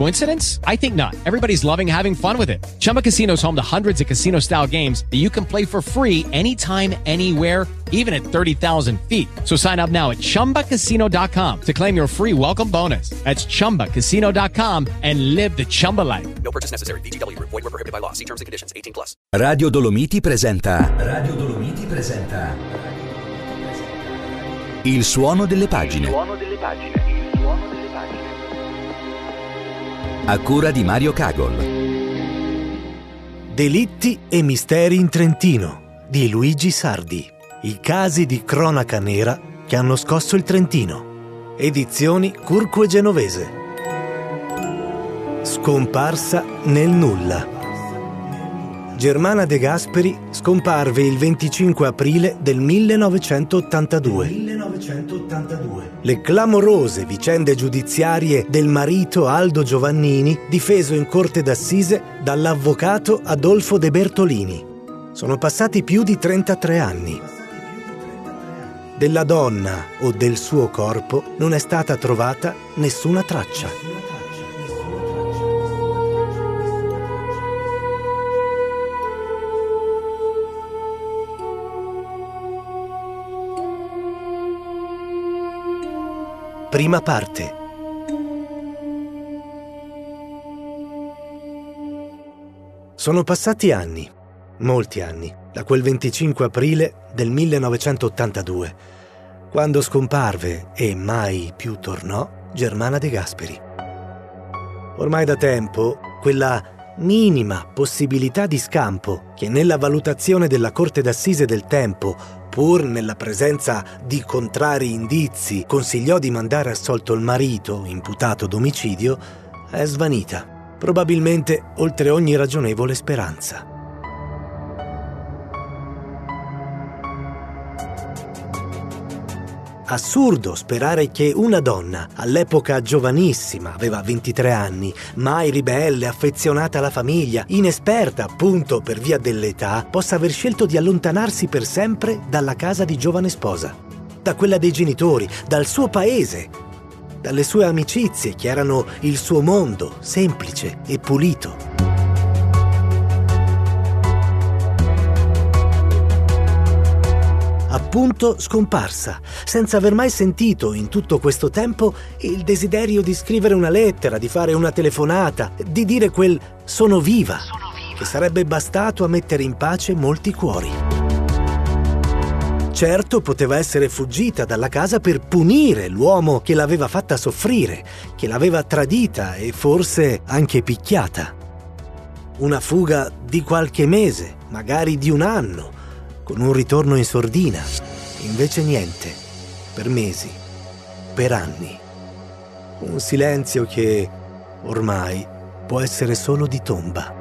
Coincidence? I think not. Everybody's loving having fun with it. Chumba Casino is home to hundreds of casino style games that you can play for free anytime, anywhere, even at 30,000 feet. So sign up now at chumbacasino.com to claim your free welcome bonus. That's chumbacasino.com and live the Chumba life. No purchase necessary. VGW Group. Void were prohibited by law. See terms and conditions. 18 plus. Radio Dolomiti presenta. Radio Dolomiti presenta. Il suono delle pagine. Il suono delle pagine. Il suono delle pagine. A cura di Mario Cagol. Delitti e misteri in Trentino di Luigi Sardi. I casi di cronaca nera che hanno scosso il Trentino. Edizioni Curco e Genovese. Scomparsa nel nulla. Germana De Gasperi scomparve il 25 aprile del 1982. Le clamorose vicende giudiziarie del marito Aldo Giovannini, difeso in corte d'assise dall'avvocato Adolfo De Bertolini. Sono passati più di 33 anni. Della donna o del suo corpo non è stata trovata nessuna traccia. Prima parte. Sono passati anni, molti anni, da quel 25 aprile del 1982, quando scomparve e mai più tornò Germana De Gasperi. Ormai da tempo, quella minima possibilità di scampo che nella valutazione della Corte d'Assise del tempo pur nella presenza di contrari indizi, consigliò di mandare assolto il marito, imputato d'omicidio, è svanita, probabilmente oltre ogni ragionevole speranza. Assurdo sperare che una donna, all'epoca giovanissima, aveva 23 anni, mai ribelle, affezionata alla famiglia, inesperta appunto per via dell'età, possa aver scelto di allontanarsi per sempre dalla casa di giovane sposa, da quella dei genitori, dal suo paese, dalle sue amicizie che erano il suo mondo, semplice e pulito. Appunto scomparsa, senza aver mai sentito in tutto questo tempo il desiderio di scrivere una lettera, di fare una telefonata, di dire quel sono viva, che sarebbe bastato a mettere in pace molti cuori. Certo poteva essere fuggita dalla casa per punire l'uomo che l'aveva fatta soffrire, che l'aveva tradita e forse anche picchiata. Una fuga di qualche mese, magari di un anno, con un ritorno in sordina. Invece niente, per mesi, per anni. Un silenzio che ormai può essere solo di tomba.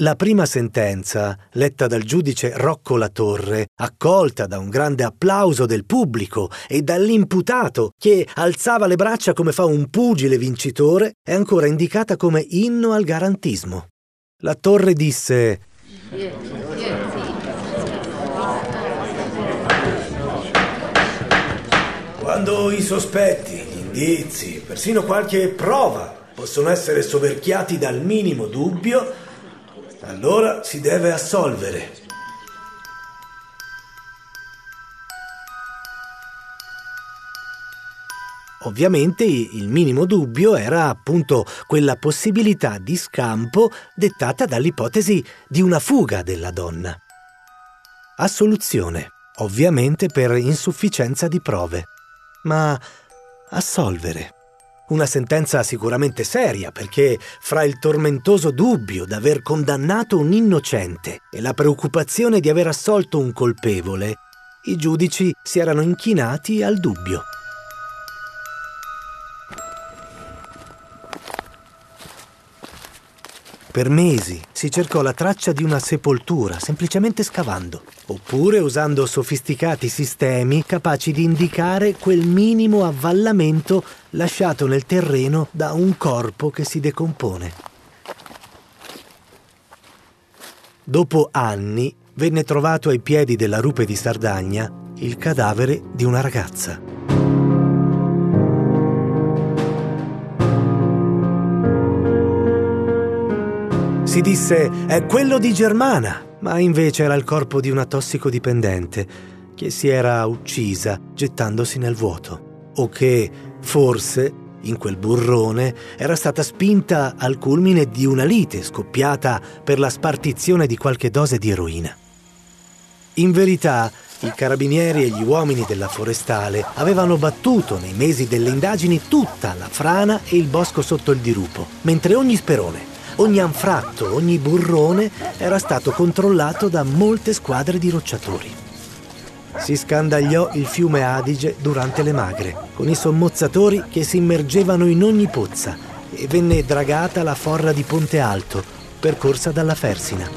La prima sentenza, letta dal giudice Rocco Latorre, accolta da un grande applauso del pubblico e dall'imputato che alzava le braccia come fa un pugile vincitore, è ancora indicata come inno al garantismo. La Torre disse Quando i sospetti, gli indizi, persino qualche prova possono essere soverchiati dal minimo dubbio, allora si deve assolvere. Ovviamente il minimo dubbio era appunto quella possibilità di scampo dettata dall'ipotesi di una fuga della donna. Assoluzione, ovviamente per insufficienza di prove. Ma assolvere. Una sentenza sicuramente seria perché fra il tormentoso dubbio d'aver condannato un innocente e la preoccupazione di aver assolto un colpevole, i giudici si erano inchinati al dubbio. Per mesi si cercò la traccia di una sepoltura semplicemente scavando, oppure usando sofisticati sistemi capaci di indicare quel minimo avvallamento lasciato nel terreno da un corpo che si decompone. Dopo anni venne trovato ai piedi della rupe di Sardagna il cadavere di una ragazza. Si disse è quello di Germana, ma invece era il corpo di una tossicodipendente che si era uccisa gettandosi nel vuoto o che forse in quel burrone era stata spinta al culmine di una lite scoppiata per la spartizione di qualche dose di eroina. In verità, i carabinieri e gli uomini della forestale avevano battuto nei mesi delle indagini tutta la frana e il bosco sotto il dirupo, mentre ogni sperone, Ogni anfratto, ogni burrone era stato controllato da molte squadre di rocciatori. Si scandagliò il fiume Adige durante le magre, con i sommozzatori che si immergevano in ogni pozza e venne dragata la forra di Ponte Alto, percorsa dalla Fersina.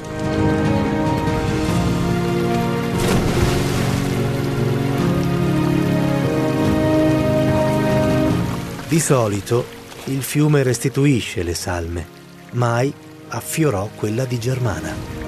Di solito il fiume restituisce le salme mai affiorò quella di Germana.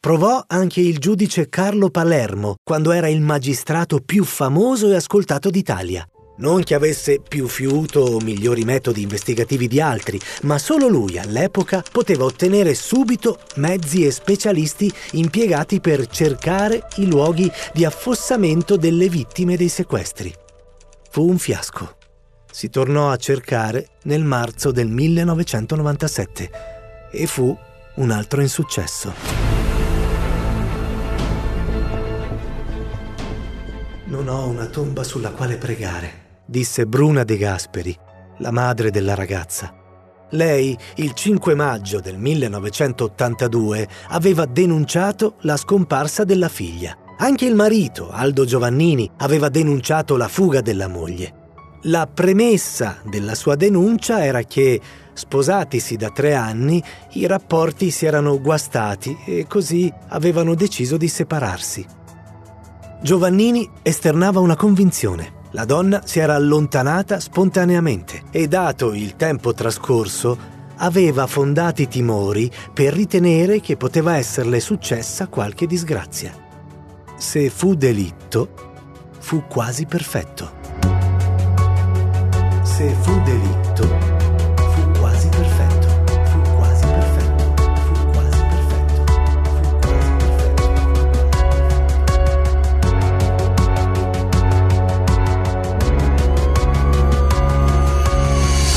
Provò anche il giudice Carlo Palermo quando era il magistrato più famoso e ascoltato d'Italia. Non che avesse più fiuto o migliori metodi investigativi di altri, ma solo lui all'epoca poteva ottenere subito mezzi e specialisti impiegati per cercare i luoghi di affossamento delle vittime dei sequestri. Fu un fiasco. Si tornò a cercare nel marzo del 1997 e fu un altro insuccesso. Non ho una tomba sulla quale pregare disse Bruna De Gasperi, la madre della ragazza. Lei, il 5 maggio del 1982, aveva denunciato la scomparsa della figlia. Anche il marito, Aldo Giovannini, aveva denunciato la fuga della moglie. La premessa della sua denuncia era che, sposatisi da tre anni, i rapporti si erano guastati e così avevano deciso di separarsi. Giovannini esternava una convinzione. La donna si era allontanata spontaneamente e, dato il tempo trascorso, aveva fondati timori per ritenere che poteva esserle successa qualche disgrazia. Se fu delitto, fu quasi perfetto. Se fu delitto,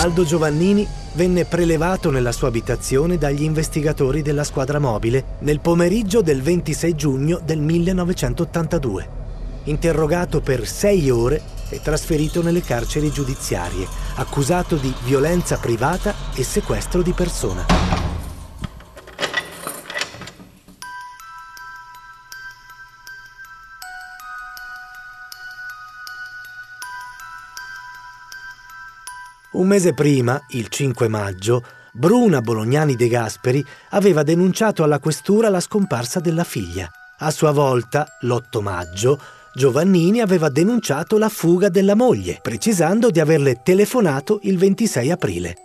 Aldo Giovannini venne prelevato nella sua abitazione dagli investigatori della squadra mobile nel pomeriggio del 26 giugno del 1982. Interrogato per sei ore e trasferito nelle carceri giudiziarie, accusato di violenza privata e sequestro di persona. Un mese prima, il 5 maggio, Bruna Bolognani De Gasperi aveva denunciato alla questura la scomparsa della figlia. A sua volta, l'8 maggio, Giovannini aveva denunciato la fuga della moglie, precisando di averle telefonato il 26 aprile.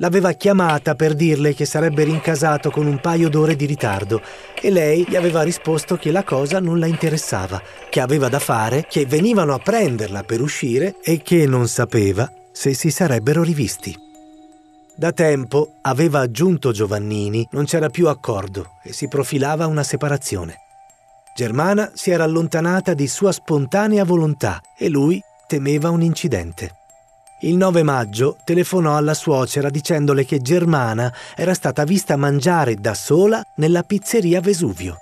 l'aveva chiamata per dirle che sarebbe rincasato con un paio d'ore di ritardo e lei gli aveva risposto che la cosa non la interessava, che aveva da fare, che venivano a prenderla per uscire e che non sapeva se si sarebbero rivisti. Da tempo, aveva aggiunto Giovannini, non c'era più accordo e si profilava una separazione. Germana si era allontanata di sua spontanea volontà e lui temeva un incidente. Il 9 maggio telefonò alla suocera dicendole che Germana era stata vista mangiare da sola nella pizzeria Vesuvio.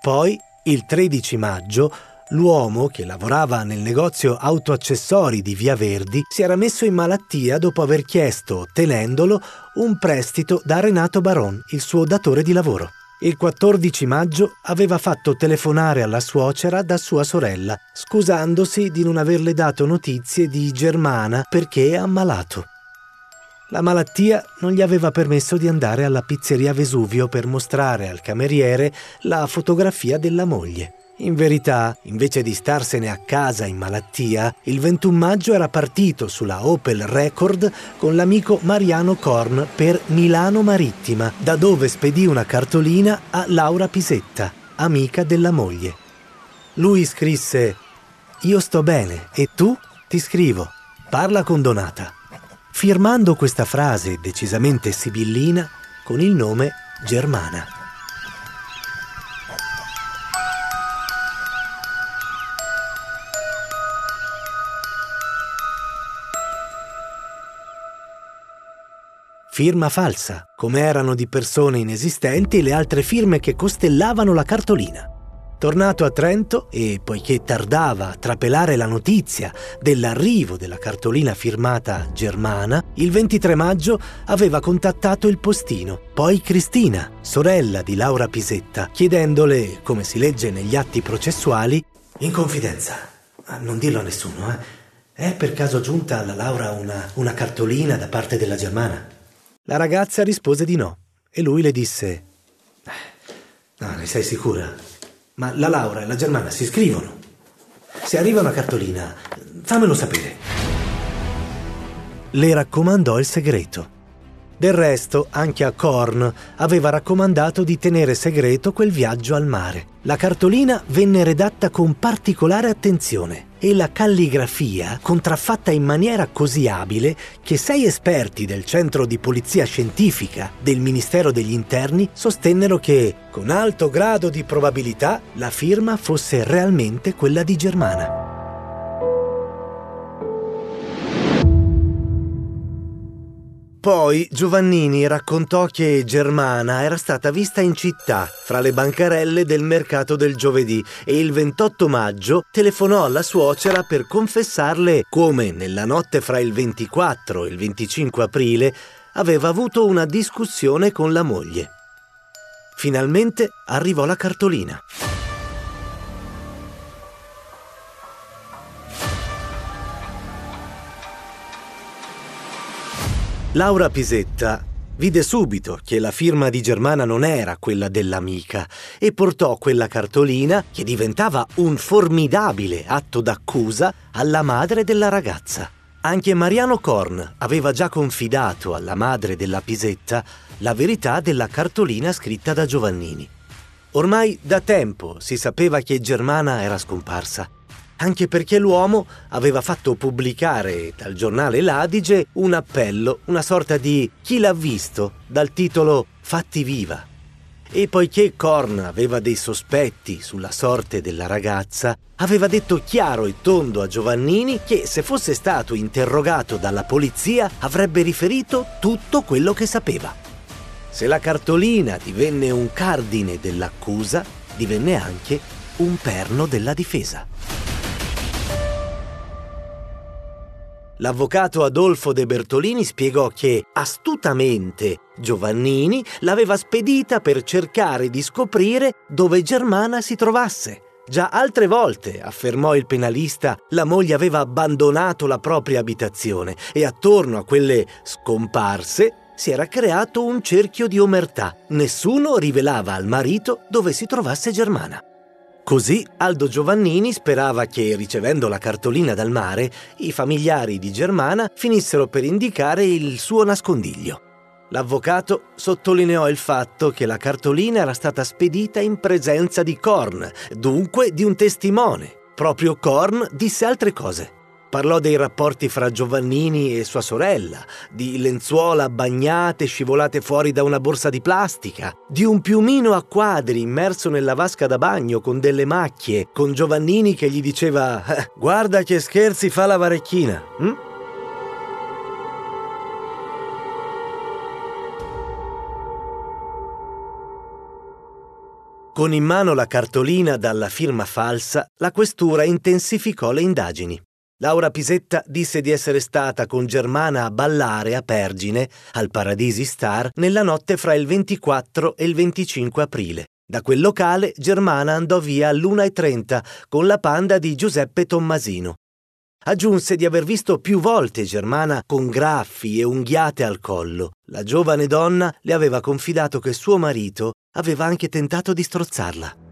Poi, il 13 maggio, l'uomo che lavorava nel negozio autoaccessori di Via Verdi si era messo in malattia dopo aver chiesto, tenendolo, un prestito da Renato Baron, il suo datore di lavoro. Il 14 maggio aveva fatto telefonare alla suocera da sua sorella, scusandosi di non averle dato notizie di Germana perché ammalato. La malattia non gli aveva permesso di andare alla pizzeria Vesuvio per mostrare al cameriere la fotografia della moglie. In verità, invece di starsene a casa in malattia, il 21 maggio era partito sulla Opel Record con l'amico Mariano Korn per Milano Marittima, da dove spedì una cartolina a Laura Pisetta, amica della moglie. Lui scrisse: Io sto bene e tu ti scrivo. Parla con Donata. Firmando questa frase decisamente sibillina con il nome Germana. Firma falsa, come erano di persone inesistenti le altre firme che costellavano la cartolina. Tornato a Trento e poiché tardava a trapelare la notizia dell'arrivo della cartolina firmata Germana, il 23 maggio aveva contattato il postino, poi Cristina, sorella di Laura Pisetta, chiedendole, come si legge negli atti processuali, in confidenza, non dirlo a nessuno, eh? È per caso giunta alla Laura una, una cartolina da parte della Germana? La ragazza rispose di no e lui le disse: No, ne sei sicura? Ma la Laura e la Germana si scrivono. Se arriva una cartolina, fammelo sapere. Le raccomandò il segreto. Del resto, anche a Korn aveva raccomandato di tenere segreto quel viaggio al mare. La cartolina venne redatta con particolare attenzione e la calligrafia contraffatta in maniera così abile che sei esperti del centro di polizia scientifica del Ministero degli Interni sostennero che, con alto grado di probabilità, la firma fosse realmente quella di Germana. Poi Giovannini raccontò che Germana era stata vista in città, fra le bancarelle del mercato del giovedì, e il 28 maggio telefonò alla suocera per confessarle come, nella notte fra il 24 e il 25 aprile, aveva avuto una discussione con la moglie. Finalmente arrivò la cartolina. Laura Pisetta vide subito che la firma di Germana non era quella dell'amica e portò quella cartolina, che diventava un formidabile atto d'accusa, alla madre della ragazza. Anche Mariano Korn aveva già confidato alla madre della Pisetta la verità della cartolina scritta da Giovannini. Ormai da tempo si sapeva che Germana era scomparsa anche perché l'uomo aveva fatto pubblicare dal giornale L'Adige un appello, una sorta di chi l'ha visto, dal titolo Fatti viva. E poiché Korn aveva dei sospetti sulla sorte della ragazza, aveva detto chiaro e tondo a Giovannini che se fosse stato interrogato dalla polizia avrebbe riferito tutto quello che sapeva. Se la cartolina divenne un cardine dell'accusa, divenne anche un perno della difesa. L'avvocato Adolfo De Bertolini spiegò che astutamente Giovannini l'aveva spedita per cercare di scoprire dove Germana si trovasse. Già altre volte, affermò il penalista, la moglie aveva abbandonato la propria abitazione e attorno a quelle scomparse si era creato un cerchio di omertà. Nessuno rivelava al marito dove si trovasse Germana. Così Aldo Giovannini sperava che, ricevendo la cartolina dal mare, i familiari di Germana finissero per indicare il suo nascondiglio. L'avvocato sottolineò il fatto che la cartolina era stata spedita in presenza di Korn, dunque di un testimone. Proprio Korn disse altre cose. Parlò dei rapporti fra Giovannini e sua sorella, di lenzuola bagnate scivolate fuori da una borsa di plastica, di un piumino a quadri immerso nella vasca da bagno con delle macchie, con Giovannini che gli diceva eh, «Guarda che scherzi fa la varecchina». Hm? Con in mano la cartolina dalla firma falsa, la questura intensificò le indagini. Laura Pisetta disse di essere stata con Germana a ballare a Pergine, al Paradisi Star, nella notte fra il 24 e il 25 aprile. Da quel locale Germana andò via all'1.30 con la panda di Giuseppe Tommasino. Aggiunse di aver visto più volte Germana con graffi e unghiate al collo. La giovane donna le aveva confidato che suo marito aveva anche tentato di strozzarla.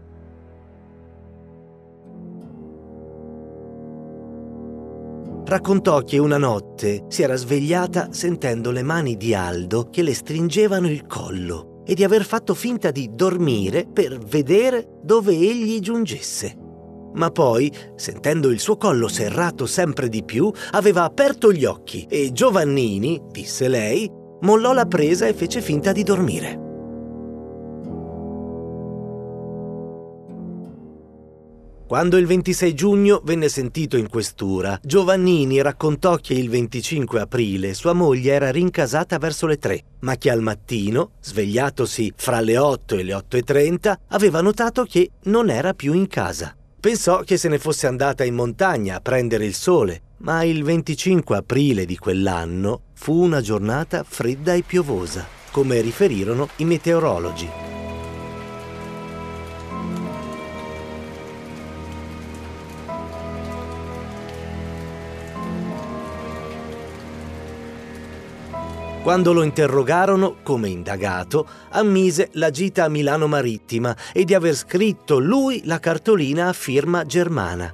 Raccontò che una notte si era svegliata sentendo le mani di Aldo che le stringevano il collo e di aver fatto finta di dormire per vedere dove egli giungesse ma poi, sentendo il suo collo serrato sempre di più, aveva aperto gli occhi e Giovannini, disse lei, mollò la presa e fece finta di dormire. Quando il 26 giugno venne sentito in questura, Giovannini raccontò che il 25 aprile sua moglie era rincasata verso le 3, ma che al mattino, svegliatosi fra le 8 e le 8.30, aveva notato che non era più in casa. Pensò che se ne fosse andata in montagna a prendere il sole, ma il 25 aprile di quell'anno fu una giornata fredda e piovosa, come riferirono i meteorologi. Quando lo interrogarono, come indagato, ammise la gita a Milano Marittima e di aver scritto lui la cartolina a firma germana.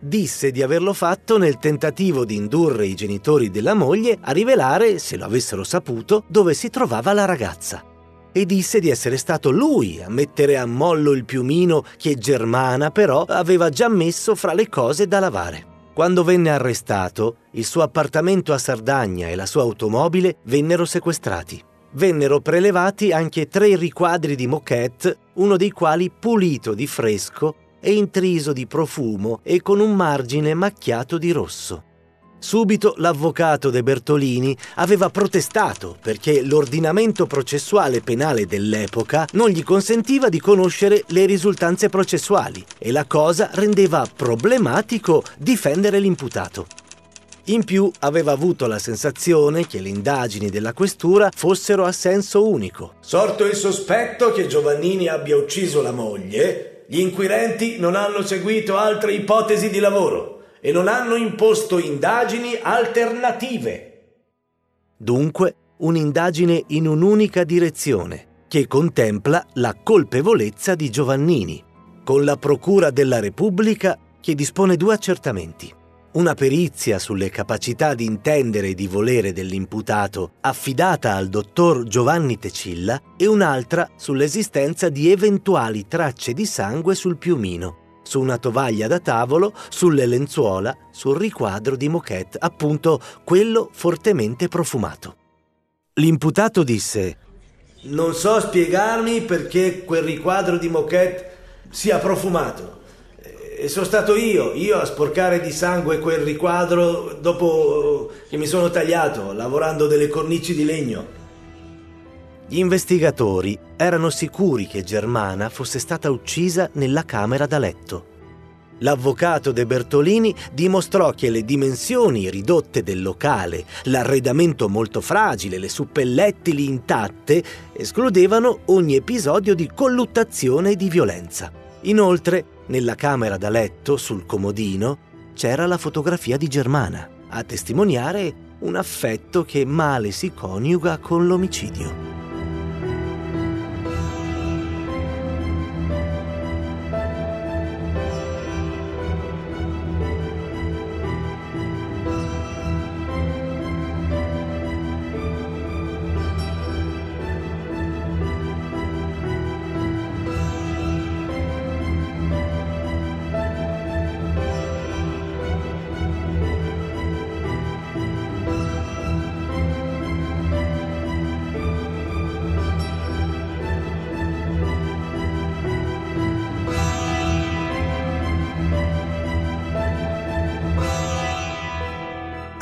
Disse di averlo fatto nel tentativo di indurre i genitori della moglie a rivelare, se lo avessero saputo, dove si trovava la ragazza. E disse di essere stato lui a mettere a mollo il piumino che Germana però aveva già messo fra le cose da lavare. Quando venne arrestato, il suo appartamento a Sardagna e la sua automobile vennero sequestrati. Vennero prelevati anche tre riquadri di moquette, uno dei quali pulito di fresco e intriso di profumo e con un margine macchiato di rosso. Subito l'avvocato De Bertolini aveva protestato perché l'ordinamento processuale penale dell'epoca non gli consentiva di conoscere le risultanze processuali e la cosa rendeva problematico difendere l'imputato. In più aveva avuto la sensazione che le indagini della questura fossero a senso unico. Sorto il sospetto che Giovannini abbia ucciso la moglie, gli inquirenti non hanno seguito altre ipotesi di lavoro e non hanno imposto indagini alternative. Dunque, un'indagine in un'unica direzione, che contempla la colpevolezza di Giovannini, con la Procura della Repubblica che dispone due accertamenti. Una perizia sulle capacità di intendere e di volere dell'imputato affidata al dottor Giovanni Tecilla e un'altra sull'esistenza di eventuali tracce di sangue sul piumino su una tovaglia da tavolo, sulle lenzuola, sul riquadro di moquette, appunto quello fortemente profumato. L'imputato disse: Non so spiegarmi perché quel riquadro di moquette sia profumato. E sono stato io, io a sporcare di sangue quel riquadro dopo che mi sono tagliato, lavorando delle cornici di legno. Gli investigatori erano sicuri che Germana fosse stata uccisa nella camera da letto. L'avvocato De Bertolini dimostrò che le dimensioni ridotte del locale, l'arredamento molto fragile, le suppellettili intatte escludevano ogni episodio di colluttazione e di violenza. Inoltre, nella camera da letto, sul comodino, c'era la fotografia di Germana, a testimoniare un affetto che male si coniuga con l'omicidio.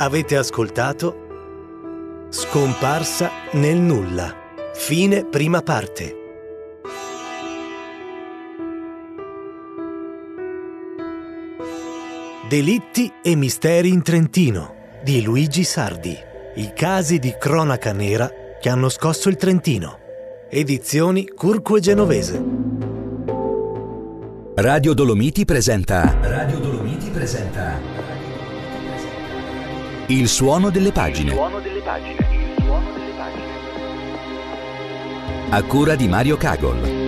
Avete ascoltato Scomparsa nel nulla. Fine prima parte. Delitti e misteri in Trentino di Luigi Sardi. I casi di cronaca nera che hanno scosso il Trentino. Edizioni Curco e Genovese. Radio Dolomiti presenta. Radio Dolomiti presenta. Il suono delle pagine. Il suono delle pagine. Il suono delle pagine. A cura di Mario Kagol.